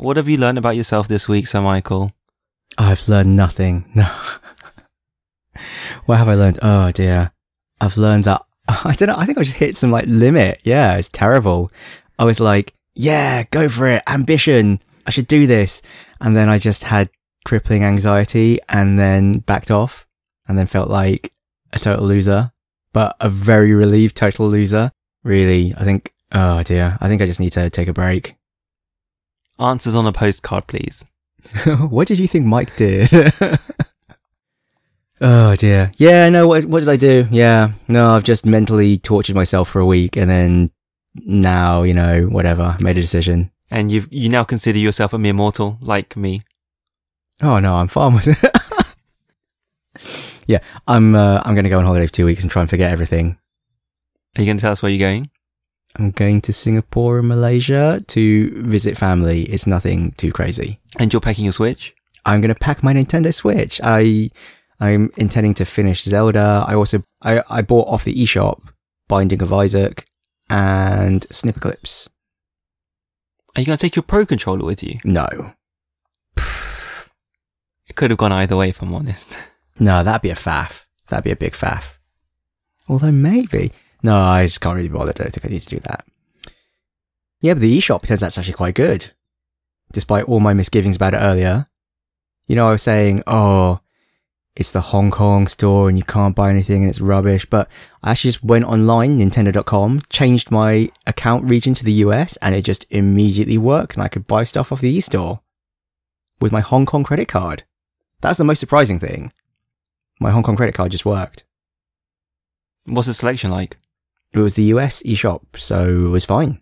What have you learned about yourself this week, Sir Michael? I've learned nothing. No. what have I learned? Oh dear. I've learned that I don't know. I think I just hit some like limit. Yeah, it's terrible. I was like, yeah, go for it. Ambition. I should do this. And then I just had crippling anxiety and then backed off and then felt like a total loser, but a very relieved total loser. Really, I think, oh dear. I think I just need to take a break. Answers on a postcard, please. what did you think Mike did? oh dear. Yeah, no, what, what did I do? Yeah, no, I've just mentally tortured myself for a week and then now, you know, whatever, made a decision. And you you now consider yourself a mere mortal, like me. Oh no, I'm with it. yeah, I'm, uh, I'm going to go on holiday for two weeks and try and forget everything. Are you going to tell us where you're going? I'm going to Singapore and Malaysia to visit family. It's nothing too crazy. And you're packing your Switch? I'm going to pack my Nintendo Switch. I, I'm intending to finish Zelda. I also, I, I bought off the eShop Binding of Isaac and Snipperclips. Are you going to take your Pro controller with you? No. It could have gone either way, if I'm honest. No, that'd be a faff. That'd be a big faff. Although maybe. No, I just can't really bother. I don't think I need to do that. Yeah, but the eShop turns out it's actually quite good. Despite all my misgivings about it earlier. You know, I was saying, oh, it's the Hong Kong store and you can't buy anything and it's rubbish. But I actually just went online, Nintendo.com, changed my account region to the US and it just immediately worked and I could buy stuff off the e-store with my Hong Kong credit card. That's the most surprising thing. My Hong Kong credit card just worked. What's the selection like? It was the US eShop, so it was fine.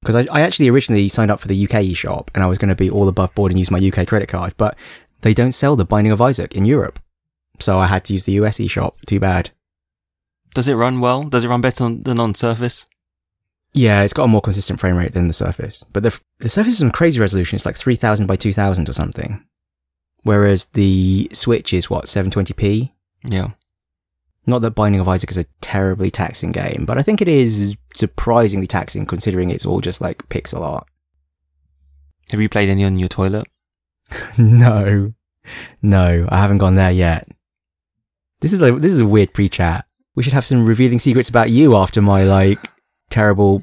Because I, I actually originally signed up for the UK eShop and I was going to be all above board and use my UK credit card, but they don't sell the Binding of Isaac in Europe. So I had to use the US eShop. Too bad. Does it run well? Does it run better than on Surface? Yeah, it's got a more consistent frame rate than the Surface. But the, the Surface is some crazy resolution. It's like 3000 by 2000 or something. Whereas the Switch is what, 720p? Yeah. Not that Binding of Isaac is a terribly taxing game, but I think it is surprisingly taxing considering it's all just like pixel art. Have you played any on your toilet? no. No, I haven't gone there yet. This is like, this is a weird pre-chat. We should have some revealing secrets about you after my like terrible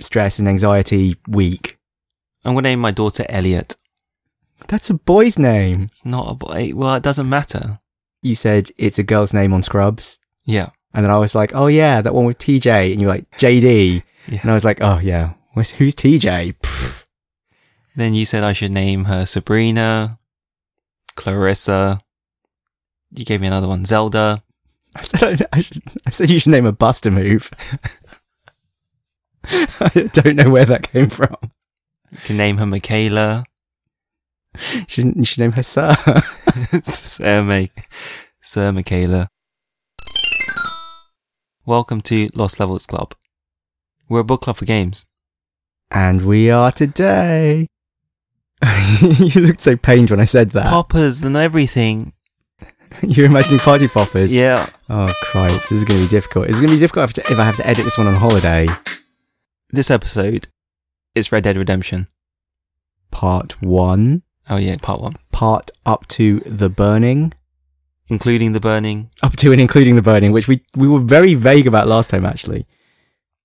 stress and anxiety week. I'm going to name my daughter Elliot. That's a boy's name. It's not a boy. Well, it doesn't matter. You said it's a girl's name on Scrubs. Yeah. And then I was like, oh yeah, that one with TJ. And you're like, JD. Yeah. And I was like, oh yeah, who's, who's TJ? Pfft. Then you said I should name her Sabrina, Clarissa. You gave me another one, Zelda. I said, I, should, I said you should name a Buster move. I don't know where that came from. You can name her Michaela. You should, you should name her Sir. Sir, Ma- Sir Michaela. Welcome to Lost Levels Club. We're a book club for games. and we are today. you looked so pained when I said that. Poppers and everything. You're imagining party poppers. Yeah. Oh, Christ. This is going to be difficult. It's going to be difficult if if I have to edit this one on holiday. This episode is Red Dead Redemption. Part one. Oh yeah, part one. Part up to the burning. Including the burning. Up to and including the burning, which we, we were very vague about last time, actually.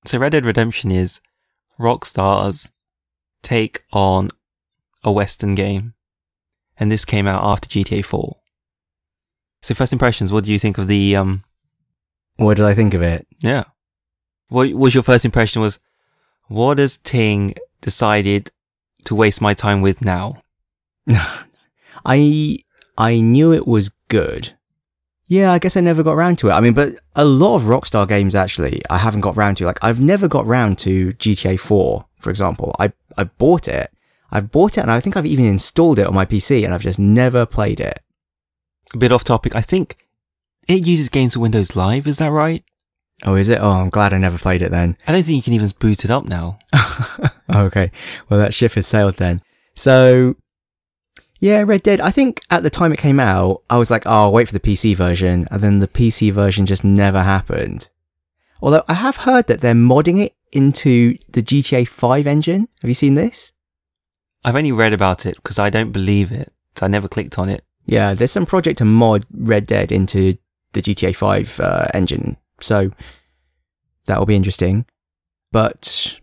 So Red Dead Redemption is Rockstar's take on a Western game. And this came out after GTA 4. So first impressions, what do you think of the, um, What did I think of it? yeah. What was your first impression was, what has Ting decided to waste my time with now? I I knew it was good. Yeah, I guess I never got around to it. I mean, but a lot of Rockstar games actually I haven't got round to. Like I've never got round to GTA 4, for example. I I bought it. I bought it and I think I've even installed it on my PC and I've just never played it. A bit off topic. I think it uses games for Windows Live. Is that right? Oh, is it? Oh, I'm glad I never played it then. I don't think you can even boot it up now. okay. Well, that ship has sailed then. So, yeah, Red Dead. I think at the time it came out, I was like, oh, I'll wait for the PC version. And then the PC version just never happened. Although I have heard that they're modding it into the GTA 5 engine. Have you seen this? I've only read about it because I don't believe it. So I never clicked on it. Yeah, there's some project to mod Red Dead into the GTA 5 uh, engine, so that will be interesting. But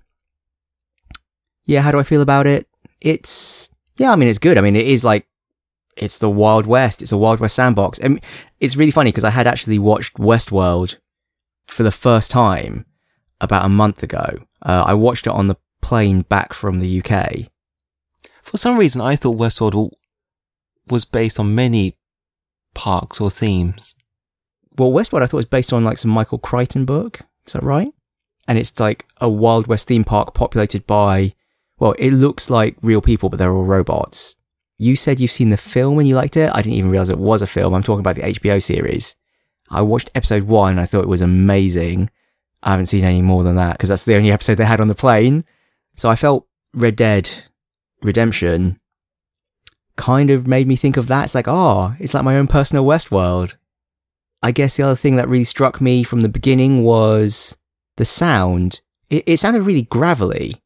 yeah, how do I feel about it? It's yeah, I mean it's good. I mean it is like it's the Wild West. It's a Wild West sandbox, and it's really funny because I had actually watched Westworld for the first time about a month ago. Uh, I watched it on the plane back from the UK. For some reason, I thought Westworld was based on many parks or themes. Well, Westworld I thought was based on like some Michael Crichton book. Is that right? And it's like a Wild West theme park populated by, well, it looks like real people, but they're all robots. You said you've seen the film and you liked it. I didn't even realize it was a film. I'm talking about the HBO series. I watched episode one and I thought it was amazing. I haven't seen any more than that because that's the only episode they had on the plane. So I felt Red Dead Redemption kind of made me think of that. It's like, oh, it's like my own personal Westworld. I guess the other thing that really struck me from the beginning was the sound. It, it sounded really gravelly.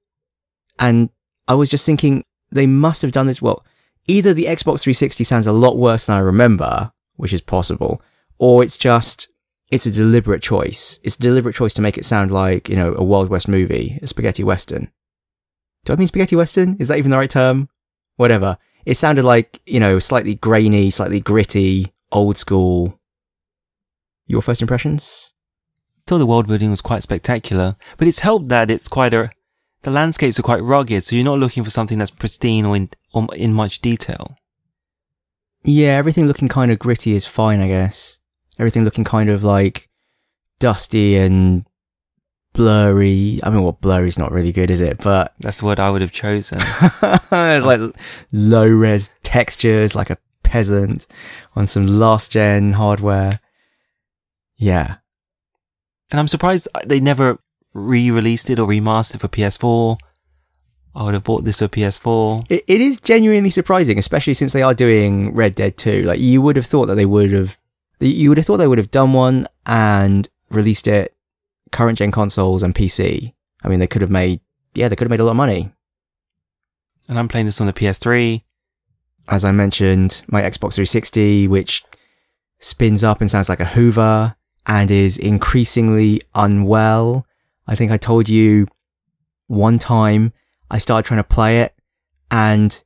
And I was just thinking they must have done this. Well, either the Xbox 360 sounds a lot worse than I remember, which is possible, or it's just, it's a deliberate choice. It's a deliberate choice to make it sound like, you know, a Wild West movie, a spaghetti western. Do I mean spaghetti western? Is that even the right term? Whatever. It sounded like, you know, slightly grainy, slightly gritty, old school. Your first impressions? I thought the world building was quite spectacular, but it's helped that it's quite a, the landscapes are quite rugged, so you're not looking for something that's pristine or in, or in much detail. Yeah, everything looking kind of gritty is fine, I guess. Everything looking kind of like dusty and blurry. I mean, well, blurry is not really good, is it? But That's the word I would have chosen. like low res textures, like a peasant on some last gen hardware. Yeah. And I'm surprised uh, they never re-released it or remastered for PS4. I would have bought this for PS4. It, it is genuinely surprising, especially since they are doing Red Dead 2. Like, you would have thought that they would have, you would have thought they would have done one and released it current gen consoles and PC. I mean, they could have made, yeah, they could have made a lot of money. And I'm playing this on the PS3. As I mentioned, my Xbox 360, which spins up and sounds like a Hoover and is increasingly unwell. I think I told you one time I started trying to play it and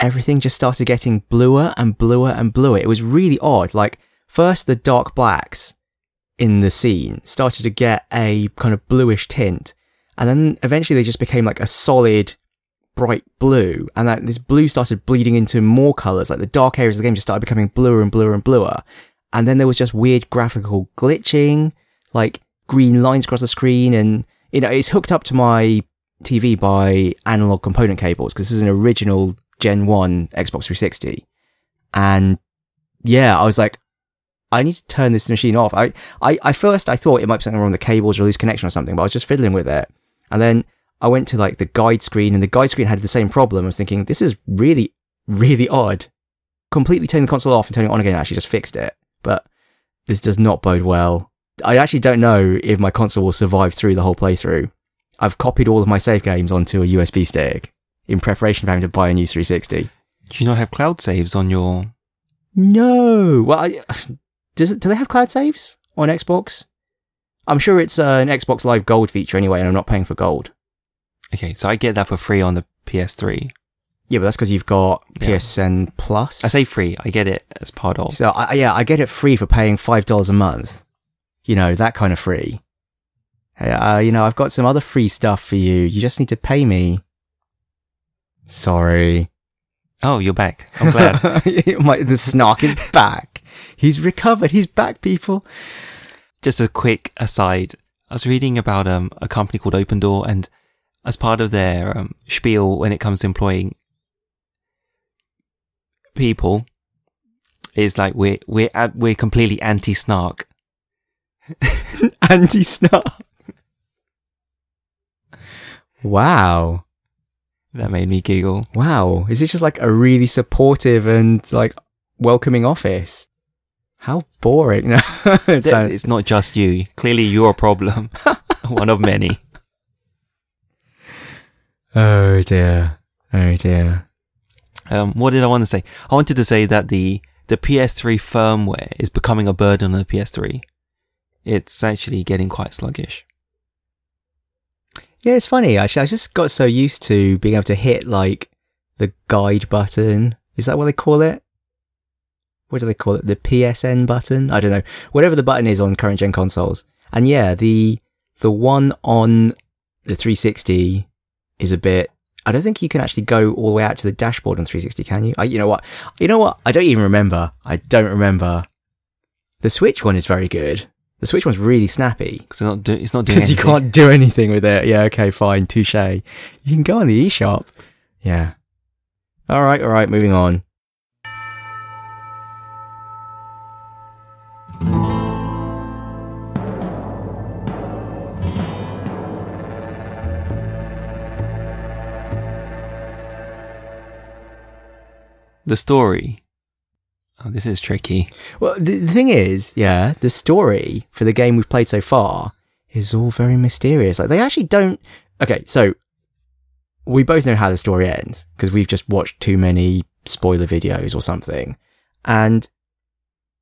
everything just started getting bluer and bluer and bluer. It was really odd. Like first the dark blacks in the scene started to get a kind of bluish tint. And then eventually they just became like a solid bright blue. And that this blue started bleeding into more colors. Like the dark areas of the game just started becoming bluer and bluer and bluer. And then there was just weird graphical glitching, like green lines across the screen. And, you know, it's hooked up to my TV by analog component cables because this is an original Gen 1 Xbox 360. And yeah, I was like, I need to turn this machine off. I, I, I first I thought it might be something wrong with the cables or loose connection or something, but I was just fiddling with it. And then I went to like the guide screen and the guide screen had the same problem. I was thinking, this is really, really odd. Completely turning the console off and turning it on again actually just fixed it. But this does not bode well. I actually don't know if my console will survive through the whole playthrough. I've copied all of my save games onto a USB stick in preparation for having to buy a new 360. Do you not have cloud saves on your? No. Well, I, does it, do they have cloud saves on Xbox? I'm sure it's uh, an Xbox Live Gold feature anyway, and I'm not paying for gold. Okay, so I get that for free on the PS3. Yeah, but that's because you've got Yeah. PSN Plus. I say free. I get it as part of. So I, yeah, I get it free for paying five dollars a month. You know that kind of free. Uh, you know I've got some other free stuff for you. You just need to pay me. Sorry, Oh, you're back. I'm glad. My, the snark is back. He's recovered. He's back, people. Just a quick aside. I was reading about um, a company called Open Door, and as part of their um, spiel when it comes to employing people, is like we're we're we're completely anti snark. Anti snark. Wow. That made me giggle. Wow. Is this just like a really supportive and like welcoming office? How boring. No, it Th- sounds- It's not just you. Clearly, you're a problem. One of many. oh dear. Oh dear. Um, what did I want to say? I wanted to say that the the PS3 firmware is becoming a burden on the PS3. It's actually getting quite sluggish. Yeah, it's funny. Actually, I just got so used to being able to hit like the guide button. Is that what they call it? What do they call it? The PSN button? I don't know. Whatever the button is on current gen consoles. And yeah, the the one on the 360 is a bit. I don't think you can actually go all the way out to the dashboard on 360, can you? I, you know what? You know what? I don't even remember. I don't remember. The Switch one is very good. The Switch one's really snappy Because not do- it's not doing because you can't do anything with it. Yeah, okay, fine, touche. You can go on the eShop. Yeah. All right, all right, moving on. The story. Oh, this is tricky. Well, the, the thing is, yeah, the story for the game we've played so far is all very mysterious. Like they actually don't. Okay, so we both know how the story ends because we've just watched too many spoiler videos or something, and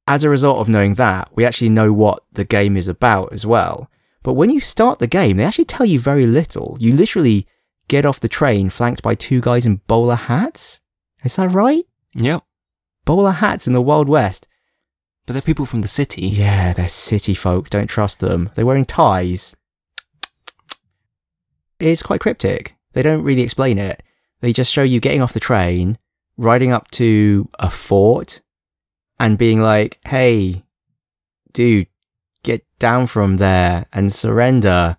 as a result of knowing that, we actually know what the game is about as well. But when you start the game, they actually tell you very little. You literally get off the train flanked by two guys in bowler hats. Is that right? Yep. Bowler hats in the Wild West. But they're people from the city. Yeah, they're city folk. Don't trust them. They're wearing ties. It's quite cryptic. They don't really explain it. They just show you getting off the train, riding up to a fort, and being like, hey, dude, get down from there and surrender.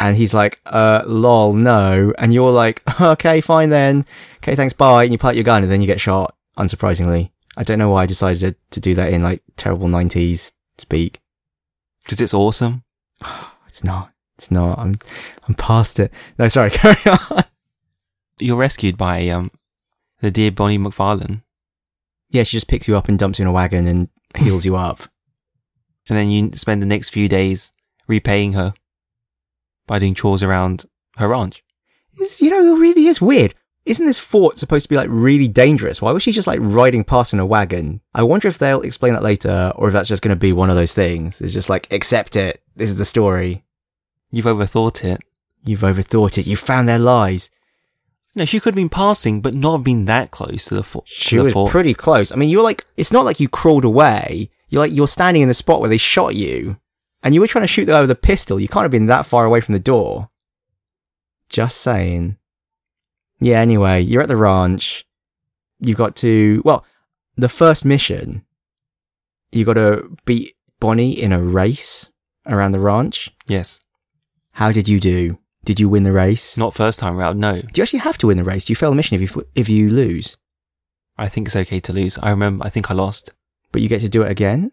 And he's like, uh, lol, no. And you're like, okay, fine then. Okay, thanks, bye. And you pull out your gun and then you get shot, unsurprisingly. I don't know why I decided to, to do that in like terrible 90s speak. Because it's awesome. It's not. It's not. I'm, I'm past it. No, sorry, carry on. You're rescued by um, the dear Bonnie MacFarlane. Yeah, she just picks you up and dumps you in a wagon and heals you up. And then you spend the next few days repaying her by doing chores around her ranch. It's, you know, it really is weird. Isn't this fort supposed to be like really dangerous? Why was she just like riding past in a wagon? I wonder if they'll explain that later or if that's just going to be one of those things. It's just like, accept it. This is the story. You've overthought it. You've overthought it. You found their lies. No, she could have been passing, but not have been that close to the, fo- She the was fort. pretty close. I mean, you're like, it's not like you crawled away. You're like, you're standing in the spot where they shot you and you were trying to shoot them with a pistol. You can't have been that far away from the door. Just saying. Yeah, anyway, you're at the ranch. You've got to, well, the first mission, you got to beat Bonnie in a race around the ranch. yes. How did you do? Did you win the race? Not first time round, no. Do you actually have to win the race? Do you fail the mission if you if you lose? I think it's okay to lose. I remember, I think I lost. But you get to do it again?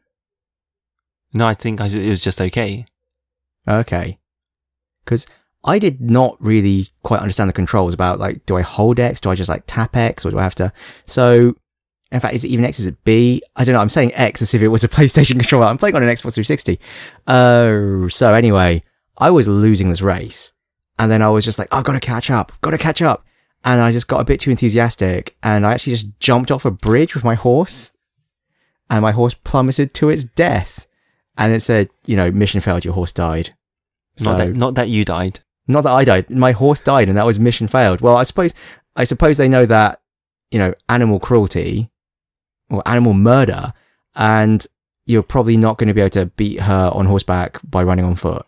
No, I think I, it was just okay. Okay. Because I did not really quite understand the controls about like, do I hold X? Do I just like tap X or do I have to? So, in fact, is it even X? Is it B? I don't know. I'm saying X as if it was a PlayStation controller. I'm playing on an Xbox 360. Uh, so anyway, I was losing this race. And then I was just like, oh, gotta catch up, gotta catch up. And I just got a bit too enthusiastic and I actually just jumped off a bridge with my horse and my horse plummeted to its death. And it said, you know, mission failed, your horse died. Not So- that, not that you died. Not that I died. My horse died, and that was mission failed. Well, I suppose I suppose they know that you know animal cruelty or animal murder, and you're probably not going to be able to beat her on horseback by running on foot.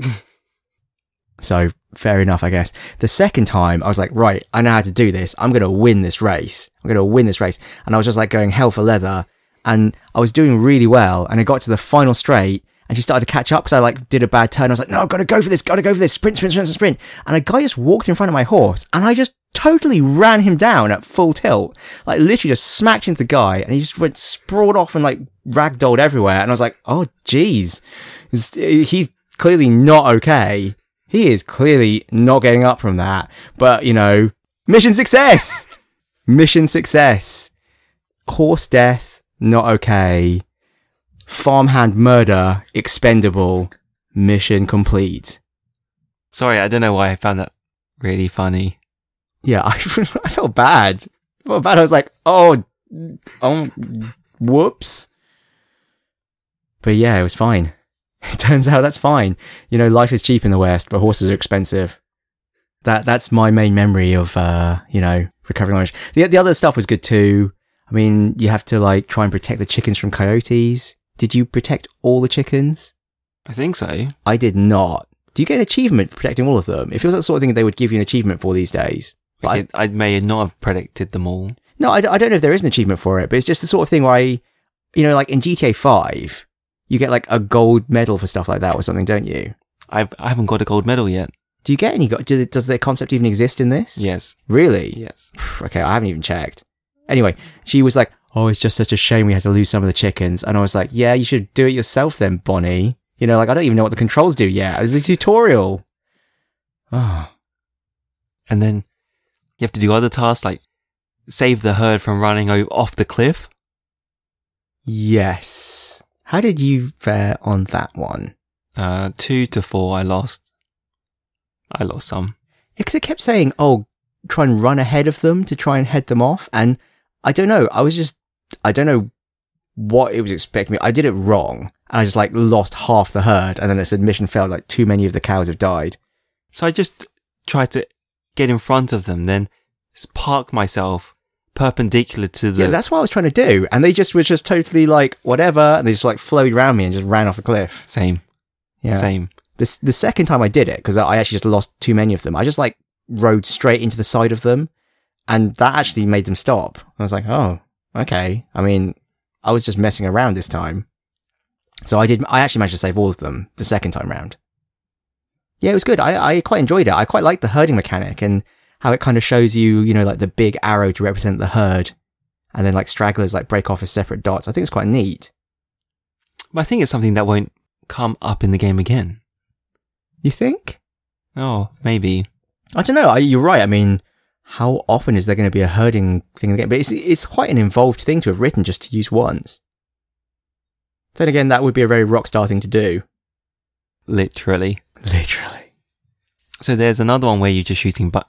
so fair enough, I guess. The second time, I was like, right, I know how to do this. I'm going to win this race. I'm going to win this race, and I was just like going hell for leather, and I was doing really well, and I got to the final straight. And she started to catch up because I like did a bad turn. I was like, no, I've got to go for this, got to go for this, sprint, sprint, sprint, sprint. And a guy just walked in front of my horse and I just totally ran him down at full tilt. Like literally just smacked into the guy and he just went sprawled off and like ragdolled everywhere. And I was like, oh geez, He's- he's clearly not okay. He is clearly not getting up from that. But you know, mission success! mission success. Horse death, not okay farmhand murder expendable mission complete Sorry, I don't know why I found that really funny. yeah I, I felt bad felt bad. I was like, oh, oh, whoops. But yeah, it was fine. It turns out that's fine. You know, life is cheap in the West, but horses are expensive. That that's my main memory of uh, you know, recovering orange. The the other stuff was good too. I mean, you have to like try and protect the chickens from coyotes. Did you protect all the chickens? I think so. I did not. Do you get an achievement for protecting all of them? It feels like the sort of thing they would give you an achievement for these days. But I- Okay, I, may not have predicted them all. No, I don't know if there is an achievement for it, but it's just the sort of thing where I, you know, like in GTA 5, you get like a gold medal for stuff like that or something, don't you? I've, I haven't got a gold medal yet. Do you get any? do- Does the concept even exist in this? Yes. Really? Yes. Okay, I haven't even checked. Anyway, she was like, "Oh, it's just such a shame we had to lose some of the chickens," and I was like, "Yeah, you should do it yourself then, Bonnie." You know, like I don't even know what the controls do yet. There's a tutorial. Oh, And then you have to do other tasks like save the herd from running off the cliff. yes. How did you fare on that one? Uh, two to four, I lost. I lost some. because it kept saying, "Oh, try and run ahead of them to try and head them off," and I don't know. I was just, I don't know what it was expecting me. I did it wrong, and I just like lost half the herd, and then it said mission failed. Like too many of the cows have died. So I just tried to get in front of them, then just park myself perpendicular to the. Yeah, that's what I was trying to do, and they just were just totally like whatever, and they just like flowed around me and just ran off a cliff. same. Yeah. Same. The the second time I did it, because I actually just lost too many of them, I just like rode straight into the side of them, and that actually made them stop. I was like, oh, okay. I mean, I was just messing around this time, so I did. I actually managed to save all of them the second time round. Yeah, it was good. I I quite enjoyed it. I quite liked the herding mechanic and how it kind of shows you, you know, like the big arrow to represent the herd, and then like stragglers like break off as separate dots. I think it's quite neat. But I think it's something that won't come up in the game again. You think? Oh, maybe. I don't know. I, you're right. I mean, how often is there going to be a herding thing in the game? But it's it's quite an involved thing to have written just to use once. Then again, that would be a very Rockstar thing to do. Literally. Literally. So there's another one where you're just shooting bu-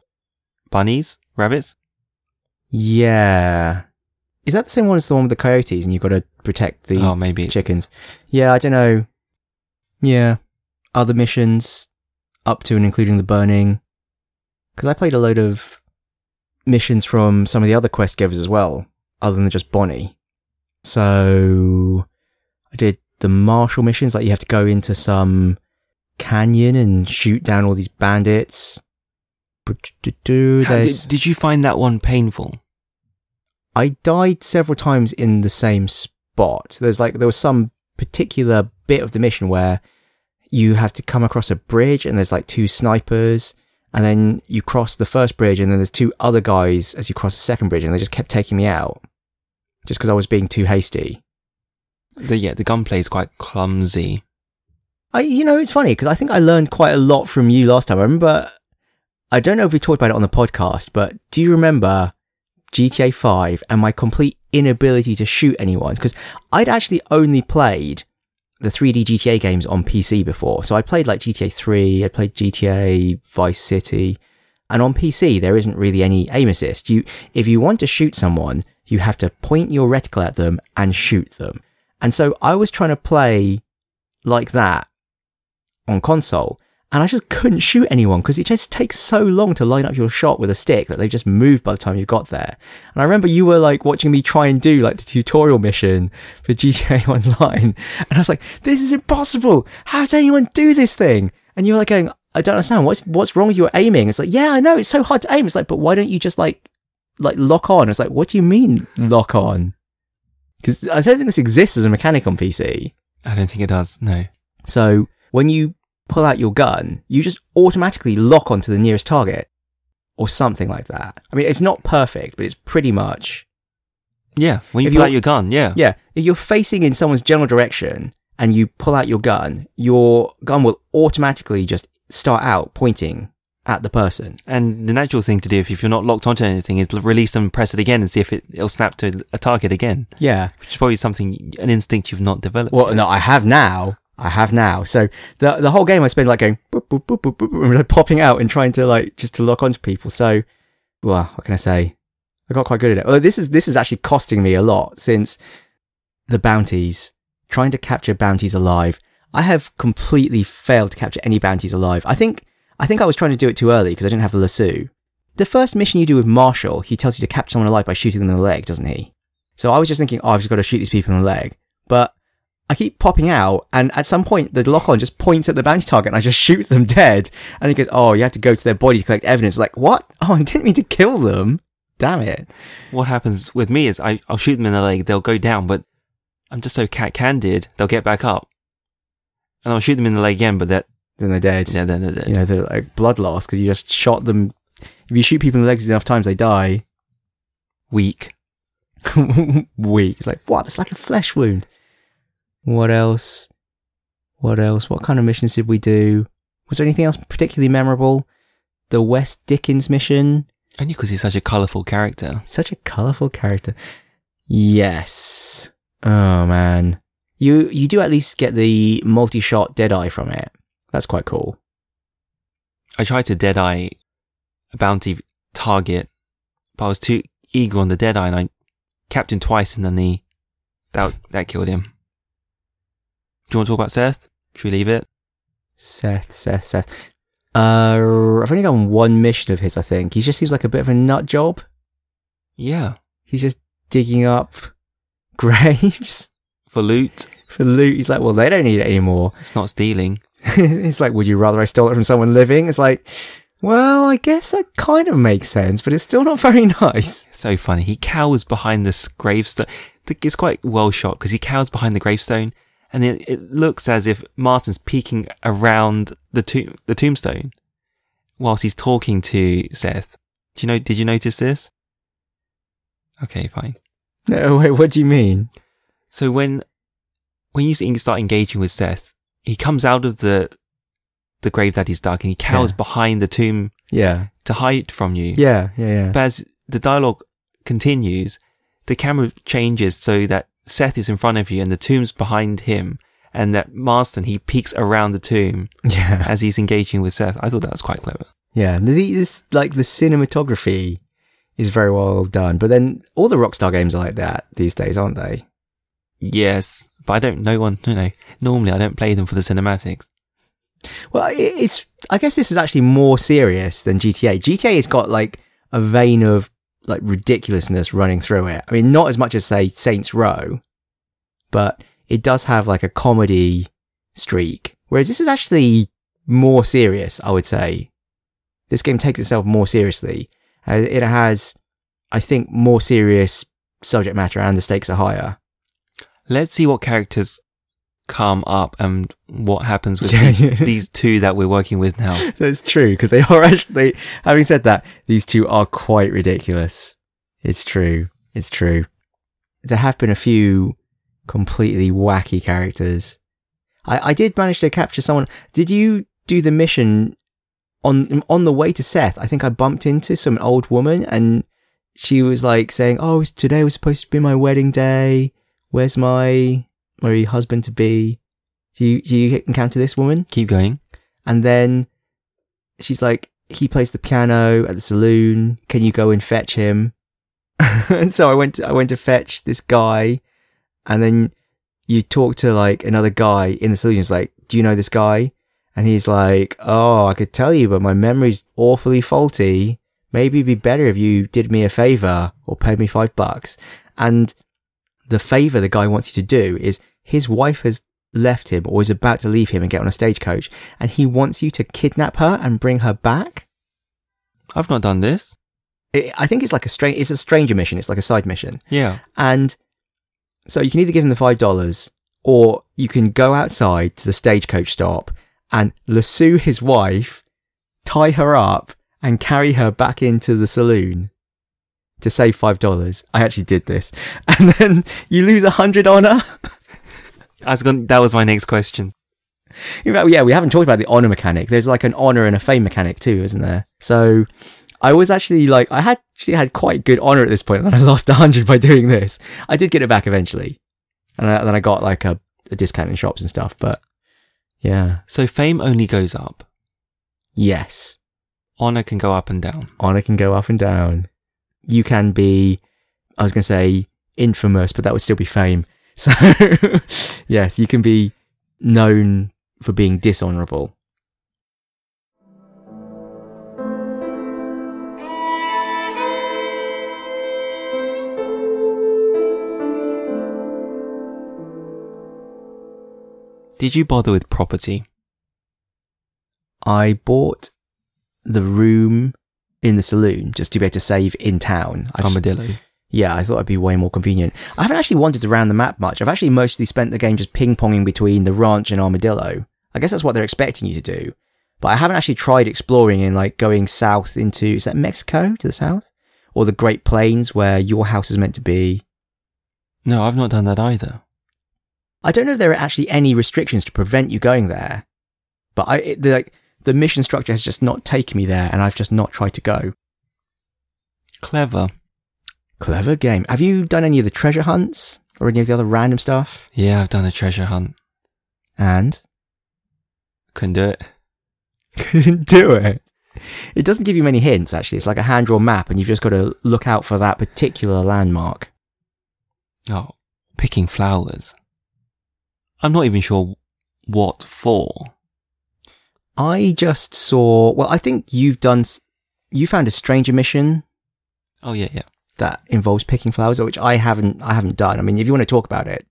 bunnies, rabbits. Yeah. Is that the same one as the one with the coyotes and you've got to protect the oh, maybe chickens? Yeah, I don't know. Yeah. Other missions up to and including the burning. Because I played a load of missions from some of the other quest givers as well, other than just Bonnie. So I did the marshal missions, like you have to go into some canyon and shoot down all these bandits. Did, did you find that one painful? I died several times in the same spot. There's like there was some particular bit of the mission where you have to come across a bridge and there's like two snipers and then you cross the first bridge and then there's two other guys as you cross the second bridge and they just kept taking me out just because I was being too hasty. The, yeah, the gunplay is quite clumsy. I, you know, it's funny because I think I learned quite a lot from you last time. I remember, I don't know if we talked about it on the podcast, but do you remember GTA 5 and my complete inability to shoot anyone? Because I'd actually only played the 3D GTA games on PC before. So I played like GTA 3, I played GTA Vice City, and on PC there isn't really any aim assist. You, if you want to shoot someone, you have to point your reticle at them and shoot them. And so I was trying to play like that on console. And I just couldn't shoot anyone because it just takes so long to line up your shot with a stick that they've just moved by the time you got there. And I remember you were like watching me try and do like the tutorial mission for GTA Online. And I was like, this is impossible. How does anyone do this thing? And you were like going, I don't understand. What's, what's wrong with your aiming? It's like, yeah, I know. It's so hard to aim. It's like, but why don't you just like, like lock on? It's like, what do you mean lock on? Because I don't think this exists as a mechanic on PC. I don't think it does. No. So when you pull out your gun, you just automatically lock onto the nearest target or something like that. I mean, it's not perfect, but it's pretty much. Yeah, when you pull out your gun, yeah. Yeah. If you're facing in someone's general direction and you pull out your gun, your gun will automatically just start out pointing at the person. And the natural thing to do if, if you're not locked onto anything is release them, and press it again, and see if it, it'll snap to a target again. Yeah. Which is probably something, an instinct you've not developed. Well, no, I have now. I have now. So the the whole game I spend like going boop, boop, boop, boop, boop, and popping out and trying to like just to lock onto people. So, well, what can I say? I got quite good at it. Well, this is this is actually costing me a lot since the bounties, trying to capture bounties alive. I have completely failed to capture any bounties alive. I think I think I was trying to do it too early because I didn't have the lasso. The first mission you do with Marshall, he tells you to capture someone alive by shooting them in the leg, doesn't he? So I was just thinking, oh, I've just got to shoot these people in the leg. But I keep popping out, and at some point, the lock on just points at the bounty target, and I just shoot them dead. And he goes, oh, you have to go to their body to collect evidence. Like, what? Oh, I didn't mean to kill them. Damn it. What happens with me is I, I'll shoot them in the leg, they'll go down, but I'm just so cat candid, they'll get back up. And I'll shoot them in the leg again, but that, Then they're dead. yeah, then they're dead. You know, they're like blood loss because you just shot them. If you shoot people in the legs enough times, they die. Weak. Weak. It's like, what? It's like a flesh wound. What else? What else? What kind of missions did we do? Was there anything else particularly memorable? The West Dickens mission. Only because he's such a colourful character. Such a colourful character. Yes. Oh man. You you do at least get the multi-shot Deadeye from it. That's quite cool. I tried to deadeye a bounty target, but I was too eager on the deadeye and I capped him twice in the knee. That, that killed him. Do you want to talk about Seth? Should we leave it? Seth, Seth, Seth. Uh, I've only done one mission of his, I think. He just seems like a bit of a nut job. Yeah. He's just digging up graves For loot, for loot. He's like, well, they don't need it anymore. it's not stealing. it's like, would you rather I stole it from someone living? It's like, well, I guess that kind of makes sense, but it's still not very nice. so funny. He cowers behind this gravestone. It's quite well shot because he cowers behind the gravestone, and it, it looks as if Marston's peeking around the tomb, the tombstone, whilst he's talking to Seth. Do you know? Did you notice this? Okay, fine. No, wait, what do you mean? So when when you start engaging with Seth, he comes out of the the grave that he's dug and he cowers Yeah. behind the tomb Yeah, to hide from you. yeah, yeah, yeah. But as the dialogue continues, the camera changes so that Seth is in front of you and the tomb's behind him, and that Marston he peeks around the tomb Yeah, as he's engaging with Seth. I thought that was quite clever. yeah. The, this, like, the cinematography is very well done, but then all the Rockstar games are like that these days, aren't they? Yes, but I don't know one. You know, normally I don't play them for the cinematics. Well, it's. I guess this is actually more serious than GTA. GTA has got like a vein of like ridiculousness running through it. I mean, not as much as say Saints Row, but it does have like a comedy streak. Whereas this is actually more serious, I would say. This game takes itself more seriously. Uh, It has, I think, more serious subject matter and the stakes are higher. Let's see what characters come up and what happens with Yeah, these, yeah. these two that we're working with now. That's true because they are actually. Having said that, these two are quite ridiculous. It's true. It's true. There have been a few completely wacky characters. I, I did manage to capture someone. Did you do the mission on on the way to Seth? I think I bumped into some old woman and she was like saying, "Oh, today was supposed to be my wedding day. Where's my my husband to be?" Do you do you encounter this woman? Keep going. And then she's like, he plays the piano at the saloon. Can you go and fetch him? and so I went to, I went to fetch this guy. And then you talk to like another guy in the saloon. He's like, do you know this guy? And he's like, oh, I could tell you, but my memory's awfully faulty. Maybe it'd be better if you did me a favor or paid me five bucks. And the favor the guy wants you to do is his wife has left him or is about to leave him and get on a stagecoach and he wants you to kidnap her and bring her back. I've not done this. It, I think it's like a strange, it's a stranger mission. It's like a side mission. Yeah. And so you can either give him the five dollars or you can go outside to the stagecoach stop and lasso his wife, tie her up and carry her back into the saloon to save five dollars. I actually did this. And then you lose a hundred on her. I was going, that was my next question. Yeah, we haven't talked about the honor mechanic. There's like an honor and a fame mechanic too, isn't there? So I was actually like, I had actually had quite good honor at this point, and then I lost a hundred by doing this. I did get it back eventually, and I, then I got like a, a discount in shops and stuff. But yeah, So fame only goes up. yes, Honor can go up and down. honor can go up and down. you can be, I was going to say infamous, but that would still be fame. So, yes, you can be known for being dishonorable. Did you bother with property? I bought the room in the saloon just to be able to save in town. I just- Armadillo. Yeah, I thought it'd be way more convenient. I haven't actually wandered around the map much. I've actually mostly spent the game just ping ponging between the ranch and Armadillo. I guess that's what they're expecting you to do. But I haven't actually tried exploring and like going south into, is that Mexico to the south? Or the Great Plains where your house is meant to be. No, I've not done that either. I don't know if there are actually any restrictions to prevent you going there. But I, it, the, like, the mission structure has just not taken me there and I've just not tried to go. Clever. Clever game. Have you done any of the treasure hunts or any of the other random stuff? Yeah, I've done a treasure hunt. And Couldn't do it. couldn't do it. It doesn't give you many hints, actually. It's like a hand drawn map, and you've just got to look out for that particular landmark. Oh, picking flowers. I'm not even sure what for. I just saw, well, I think you've done, you found a stranger mission Oh yeah, yeah. That involves picking flowers, which I haven't, I haven't done. I mean, if you want to talk about it,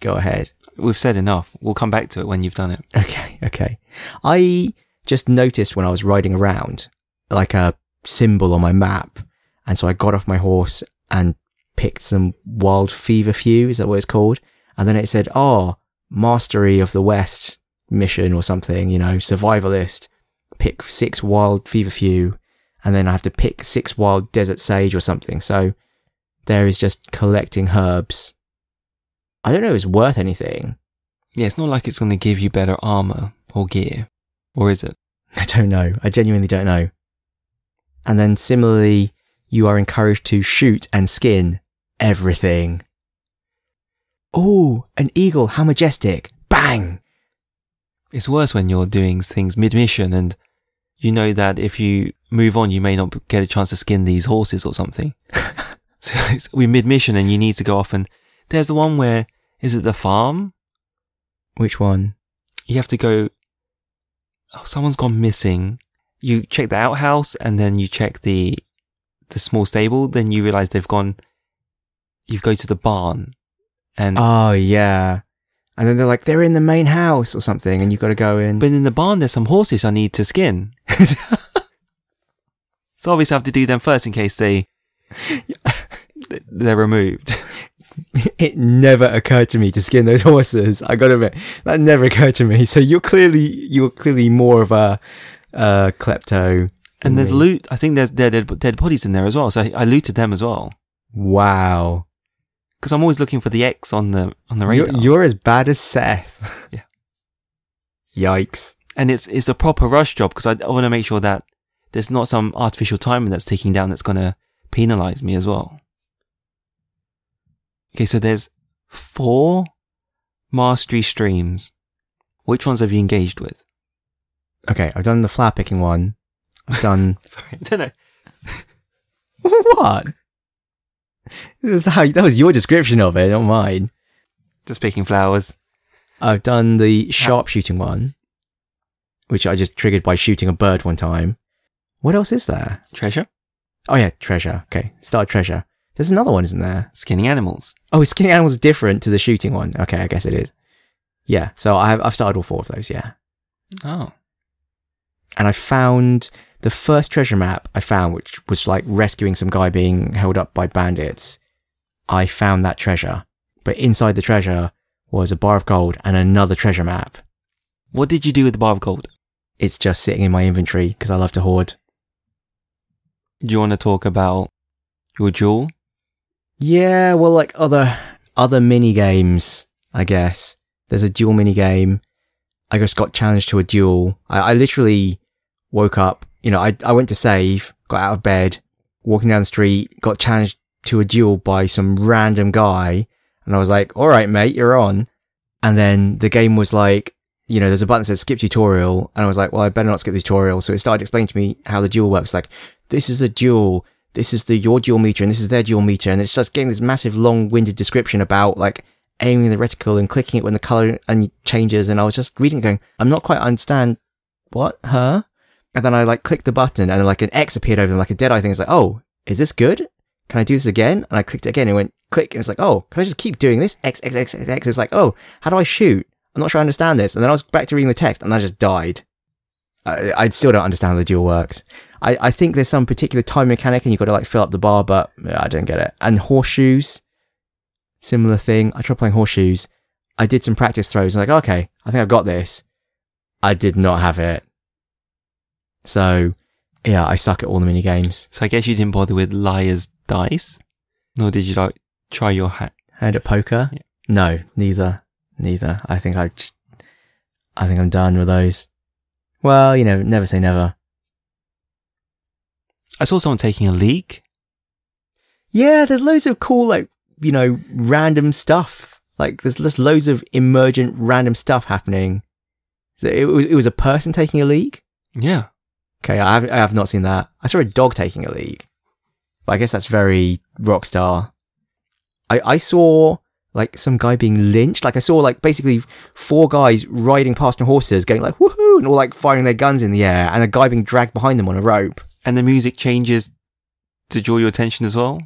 go ahead. We've said enough. We'll come back to it when you've done it. Okay, okay. I just noticed when I was riding around, like a symbol on my map. And so I got off my horse and picked some wild feverfew. Is that what it's called? And then it said, oh, mastery of the West mission or something, you know, survivalist. Pick six wild feverfew. And then I have to pick six wild desert sage or something. So there is just collecting herbs. I don't know if it's worth anything. Yeah, it's not like it's going to give you better armor or gear. Or is it? I don't know. I genuinely don't know. And then similarly, you are encouraged to shoot and skin everything. Oh, an eagle, how majestic. Bang! It's worse when you're doing things mid-mission and you know that if you move on, you may not get a chance to skin these horses or something. so we're mid-mission and you need to go off and there's the one where, is it the farm? Which one? You have to go, oh, someone's gone missing. You check the outhouse and then you check the, the small stable. Then you realize they've gone, you go to the barn and, Oh, yeah. And then they're like, they're in the main house or something, and you've got to go in. but in the barn, there's some horses I need to skin. so obviously I have to do them first in case they, they're removed. it never occurred to me to skin those horses. I gotta admit, that never occurred to me. So you're clearly, you're clearly more of a, uh, klepto. And there's me. loot. I think there's dead, dead bodies in there as well. So I, I looted them as well. Wow. Because I'm always looking for the X on the, on the You're, radar. you're as bad as Seth. Yeah. Yikes. and it's, it's a proper rush job because I, I want to make sure that there's not some artificial timer that's ticking down that's going to penalize me as well. Okay. So there's four mastery streams. Which ones have you engaged with? Okay, I've done the flower picking one. I've done Sorry. I don't know. what? That's how, that was your description of it, not mine. Just picking flowers. I've done the sharpshooting one, which I just triggered by shooting a bird one time. What else is there? Treasure. Oh yeah, treasure. Okay, start treasure. There's another one, isn't there? Skinning animals. Oh, skinning animals is different to the shooting one. Okay, I guess it is. Yeah, so I've I've started all four of those. Yeah, Oh. and I found the first treasure map I found, which was like rescuing some guy being held up by bandits. I found that treasure, but inside the treasure was a bar of gold and another treasure map. What did you do with the bar of gold? It's just sitting in my inventory because I love to hoard. Do you want to talk about your jewel? Yeah, well, like other other mini games, I guess. There's a duel mini game. I just got challenged to a duel. I, I literally woke up. You know, I I went to save, got out of bed, walking down the street, got challenged to a duel by some random guy, and I was like, "All right, mate, you're on." And then the game was like, you know, there's a button that says skip tutorial, and I was like, "Well, I better not skip the tutorial." So it started explaining to me how the duel works. Like, this is a duel this is the your duel meter and this is their duel meter, and it starts getting this massive long-winded description about like aiming the reticle and clicking it when the color and changes. And I was just reading, going, I'm not quite understand what, huh? And then I like clicked the button and like an X appeared over them, like a dead eye thing. It's like, oh, is this good? Can I do this again? And I clicked it again and went click. And it's like, oh, can I just keep doing this? X, X, X, X, X. It's like, oh, how do I shoot? I'm not sure I understand this. And then I was back to reading the text and I just died. I, I still don't understand how the duel works. I, I think there's some particular time mechanic and you've got to like fill up the bar, but I don't get it. And horseshoes, similar thing. I tried playing horseshoes. I did some practice throws. I was like, okay, I think I've got this. I did not have it. So, yeah, I suck at all the mini games. So I guess you didn't bother with liar's dice, nor did you like try your hat. Hand at poker? Yeah. No, neither. Neither. I think I just, I think I'm done with those. Well, you know, never say never. I saw someone taking a leak. Yeah, there's loads of cool, like, you know, random stuff. Like, there's just loads of emergent random stuff happening. So it was, it was a person taking a leak? Yeah. Okay, I have, I have not seen that. I saw a dog taking a leak. But I guess that's very Rockstar. I, I saw like some guy being lynched. Like I saw like basically four guys riding past on horses getting like woohoo and all like firing their guns in the air and a guy being dragged behind them on a rope. And the music changes to draw your attention as well.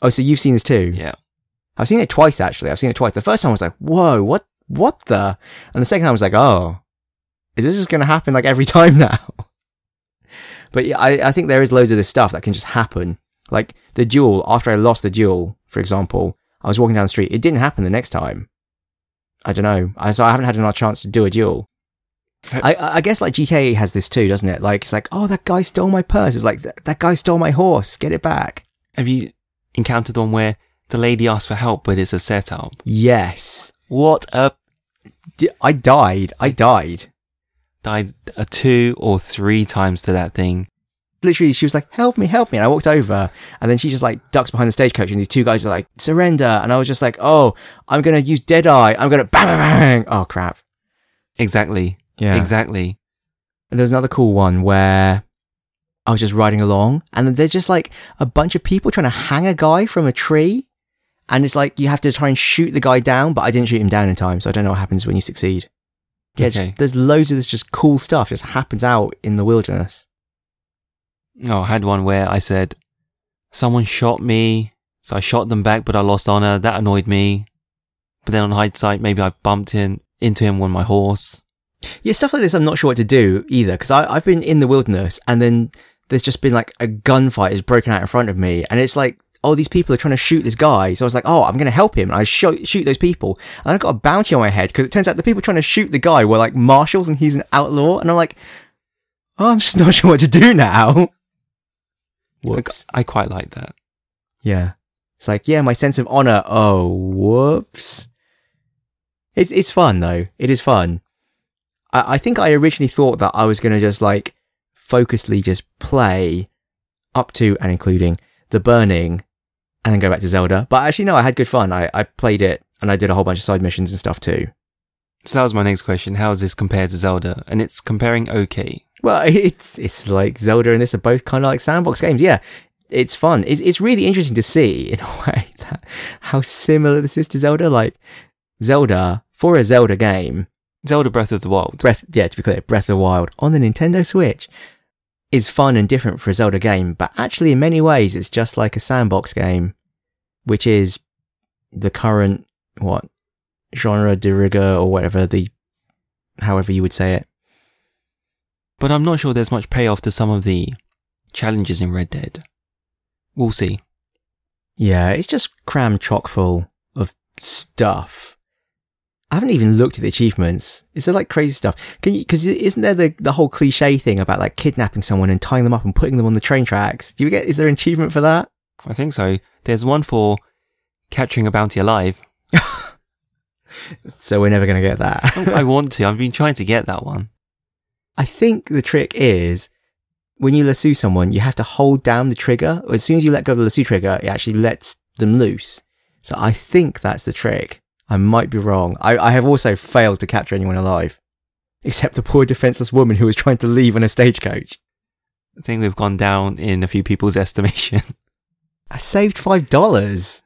Oh, so you've seen this too? Yeah. I've seen it twice actually. I've seen it twice. The first time I was like, whoa, what, what the? And the second time I was like, oh, is this just going to happen like every time now? But yeah, I, I think there is loads of this stuff that can just happen. Like the duel, after I lost the duel, for example, I was walking down the street. It didn't happen the next time. I don't know. I, so I haven't had another chance to do a duel. I, I guess like GTA has this too, doesn't it? Like it's like, oh, that guy stole my purse. It's like that, that guy stole my horse. Get it back. Have you encountered one where the lady asks for help, but it's a setup? Yes. What a I died. I died. Died a two or three times to that thing. Literally, she was like, help me, help me. And I walked over and then she just like ducks behind the stagecoach and these two guys are like, surrender. And I was just like, oh, I'm going to use Deadeye. I'm going to bang, bang, bang. Oh, crap. Exactly. Yeah. Exactly. And there's another cool one where I was just riding along and there's just like a bunch of people trying to hang a guy from a tree. And it's like you have to try and shoot the guy down, but I didn't shoot him down in time. So I don't know what happens when you succeed. Yeah, just- there's loads of this just cool stuff just happens out in the wilderness. Oh, I had one where I said, someone shot me. So I shot them back, but I lost honor. That annoyed me. But then on hindsight, maybe I bumped in into him on my horse. Yeah, stuff like this, I'm not sure what to do either because I've been in the wilderness and then there's just been like a gunfight has broken out in front of me and it's like, oh, these people are trying to shoot this guy. So I was like, oh, I'm going to help him. And I shoot, shoot those people. And I got a bounty on my head because it turns out the people trying to shoot the guy were like marshals and he's an outlaw. And I'm like, oh, I'm just not sure what to do now. Whoops. I quite like that. Yeah. It's like, yeah, my sense of honor. Oh, whoops. It's, it's fun though. It is fun. I, I think I originally thought that I was going to just like focusedly just play up to and including the burning and then go back to Zelda. But actually, no, I had good fun. I, I played it and I did a whole bunch of side missions and stuff too. So that was my next question. How is this compared to Zelda? And it's comparing okay. Well, it's it's like Zelda and this are both kind of like sandbox games. Yeah, it's fun. It's it's really interesting to see in a way that how similar this is to Zelda. Like Zelda for a Zelda game, Zelda Breath of the Wild. Breath yeah to be clear, Breath of the Wild on the Nintendo Switch is fun and different for a Zelda game, but actually in many ways it's just like a sandbox game, which is the current what genre de rigueur or whatever the however you would say it. But I'm not sure there's much payoff to some of the challenges in Red Dead. We'll see. Yeah, it's just crammed chock full of stuff. I haven't even looked at the achievements. Is there like crazy stuff? Can you, because isn't there the, the whole cliche thing about like kidnapping someone and tying them up and putting them on the train tracks? Do you get, is there an achievement for that? I think so. There's one for capturing a bounty alive. So we're never going to get that. Oh, I want to. I've been trying to get that one. I think the trick is when you lasso someone, you have to hold down the trigger. As soon as you let go of the lasso trigger, it actually lets them loose. So I think that's the trick. I might be wrong. I, I have also failed to capture anyone alive. Except the poor defenseless woman who was trying to leave on a stagecoach. I think we've gone down in a few people's estimation. I saved five dollars.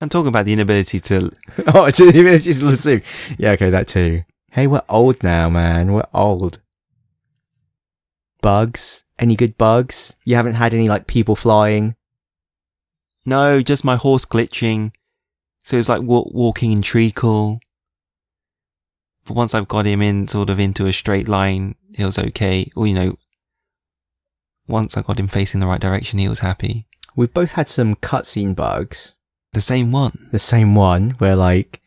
I'm talking about the inability to. Oh, it's it's just listen. Yeah, okay, that too. Hey, we're old now, man. We're old. Bugs? Any good bugs? You haven't had any like people flying? No, just my horse glitching. So it's like wa- walking in treacle. But once I've got him in sort of into a straight line, it was okay. Or, you know, once I got him facing the right direction, he was happy. We've both had some cutscene bugs. The same one. The same one where like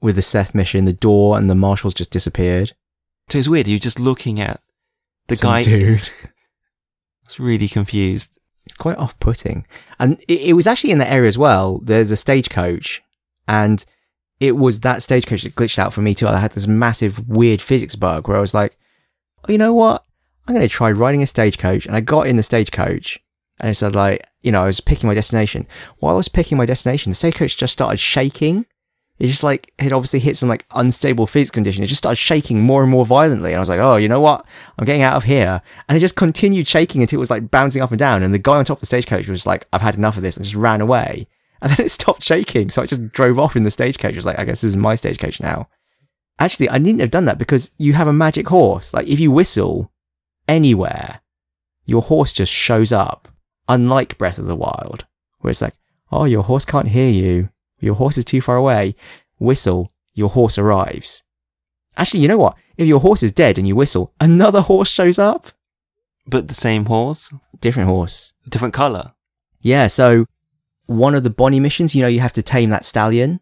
with the Seth mission, the door and the marshals just disappeared. So it's weird. You're just looking at the Some guy. dude. It's really confused. It's quite off-putting. And it, it was actually in that area as well. There's a stagecoach, and it was that stagecoach that glitched out for me too. I had this massive weird physics bug where I was like, oh, you know what? I'm going to try riding a stagecoach. And I got in the stagecoach, and it said like, you know, I was picking my destination. While I was picking my destination, the stagecoach just started shaking. It just like, it obviously hit some like unstable physics condition. It just started shaking more and more violently. And I was like, oh, you know what? I'm getting out of here. And it just continued shaking until it was like bouncing up and down. And the guy on top of the stagecoach was like, I've had enough of this and just ran away. And then it stopped shaking. So I just drove off in the stagecoach. I was like, I guess this is my stagecoach now. Actually, I needn't have done that because you have a magic horse. Like if you whistle anywhere, your horse just shows up. Unlike Breath of the Wild, where it's like, oh, your horse can't hear you. Your horse is too far away. Whistle, your horse arrives. Actually, you know what? If your horse is dead and you whistle, another horse shows up. But the same horse, Different horse. different color. Yeah, so one of the Bonnie missions, you know, you have to tame that stallion.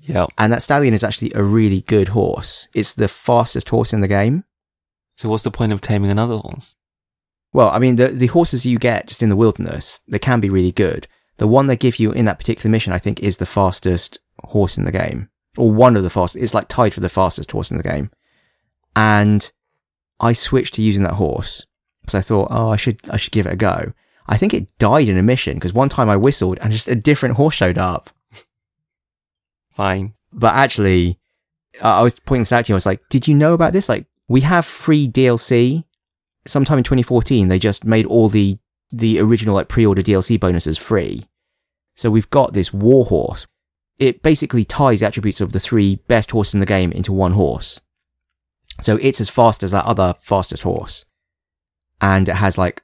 Yeah. And that stallion is actually a really good horse. It's the fastest horse in the game. So what's the point of taming another horse? Well, I mean, the, the horses you get just in the wilderness, they can be really good. The one they give you in that particular mission, I think, is the fastest horse in the game. Or one of the fastest. It's like tied for the fastest horse in the game. And I switched to using that horse because I thought, oh, I should, I should give it a go. I think it died in a mission because one time I whistled and just a different horse showed up. Fine. But actually, I I was pointing this out to you. I was like, did you know about this? Like, we have free DLC. Sometime in 2014, they just made all the, the original like pre-order DLC bonuses free. So we've got this war horse. It basically ties the attributes of the three best horses in the game into one horse. So it's as fast as that other fastest horse. And it has like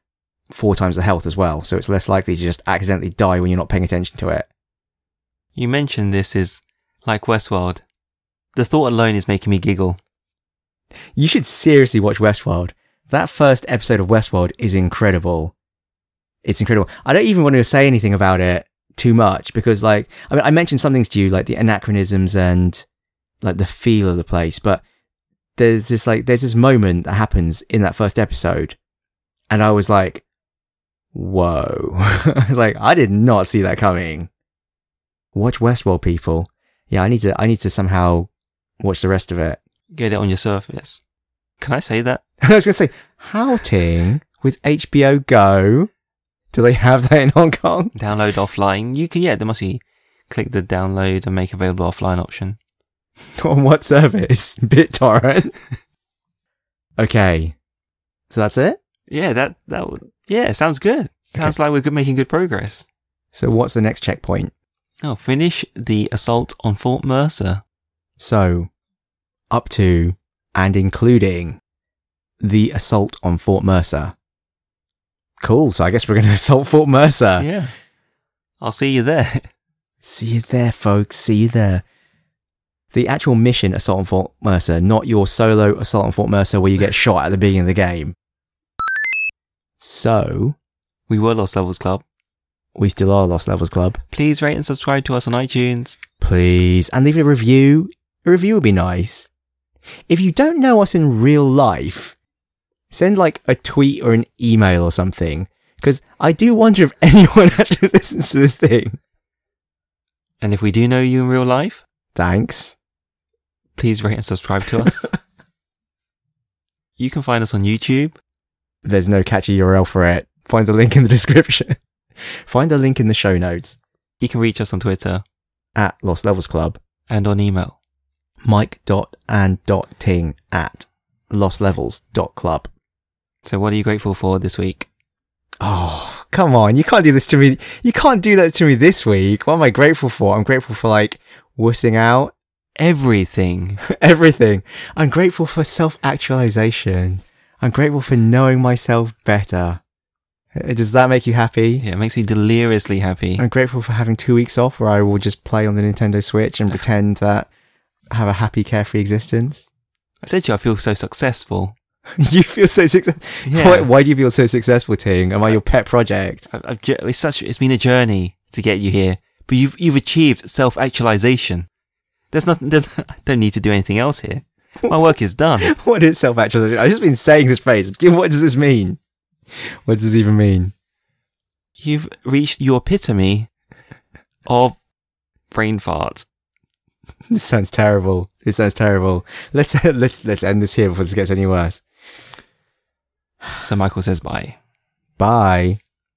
four times the health as well. So it's less likely to just accidentally die when you're not paying attention to it. You mentioned this is like Westworld. The thought alone is making me giggle. You should seriously watch Westworld. That first episode of Westworld is incredible. It's incredible. I don't even want to say anything about it too much because like, I mean, I mentioned some things to you, like the anachronisms and like the feel of the place, but there's this like, there's this moment that happens in that first episode and I was like, whoa. like, I did not see that coming. Watch Westworld, people. Yeah, I need to, I need to somehow watch the rest of it. Get it on your surface. Can I say that? I was going to say, how ting with HBO Go? Do they have that in Hong Kong? Download offline. You can, yeah, there must be click the download and make available offline option. On what service? BitTorrent. okay. So that's it? Yeah, that, that would, yeah, sounds good. Sounds like we're good, making good progress. So what's the next checkpoint? Oh, finish the assault on Fort Mercer. So, up to and including the assault on Fort Mercer. Cool. So I guess we're going to assault Fort Mercer. yeah. I'll see you there. See you there, folks. See you there. The actual mission Assault on Fort Mercer, not your solo Assault on Fort Mercer where you get shot at the beginning of the game. So, We were Lost Levels Club. we still are Lost Levels Club. Please rate and subscribe to us on iTunes. Please. And leave a review. A review would be nice. If you don't know us in real life, send like a tweet or an email or something. Because I do wonder if anyone actually listens to this thing. And if we do know you in real life, Thanks. please rate and subscribe to us. you can find us on YouTube. There's no catchy URL for it. Find the link in the description. Find the link in the show notes You can reach us on Twitter at Lost Levels Club. and on email. Mike dot and dot ting at lostlevels dot club. So, what are you grateful for this week? Oh, come on. You can't do this to me. You can't do that to me this week. What am I grateful for? I'm grateful for like wussing out Everything. everything. I'm grateful for self actualization. I'm grateful for knowing myself better. Uh, Does that make you happy? Yeah, it makes me deliriously happy. I'm grateful for having two weeks off where I will just play on the Nintendo Switch and pretend that I have a happy, carefree existence. I said to you, I feel so successful. you feel so successful. Yeah. Why, why do you feel so successful, Ting? Am I your pet project? I've, I've, it's such. It's been a journey to get you here, but you've you've achieved self actualization. There's nothing. There's, I don't need to do anything else here. My work is done. What is self actualization? I've just been saying this phrase. What does this mean? What does this even mean? You've reached your epitome of brain fart. This sounds terrible. This sounds terrible. Let's let's let's end this here before this gets any worse. So Michael says bye. Bye.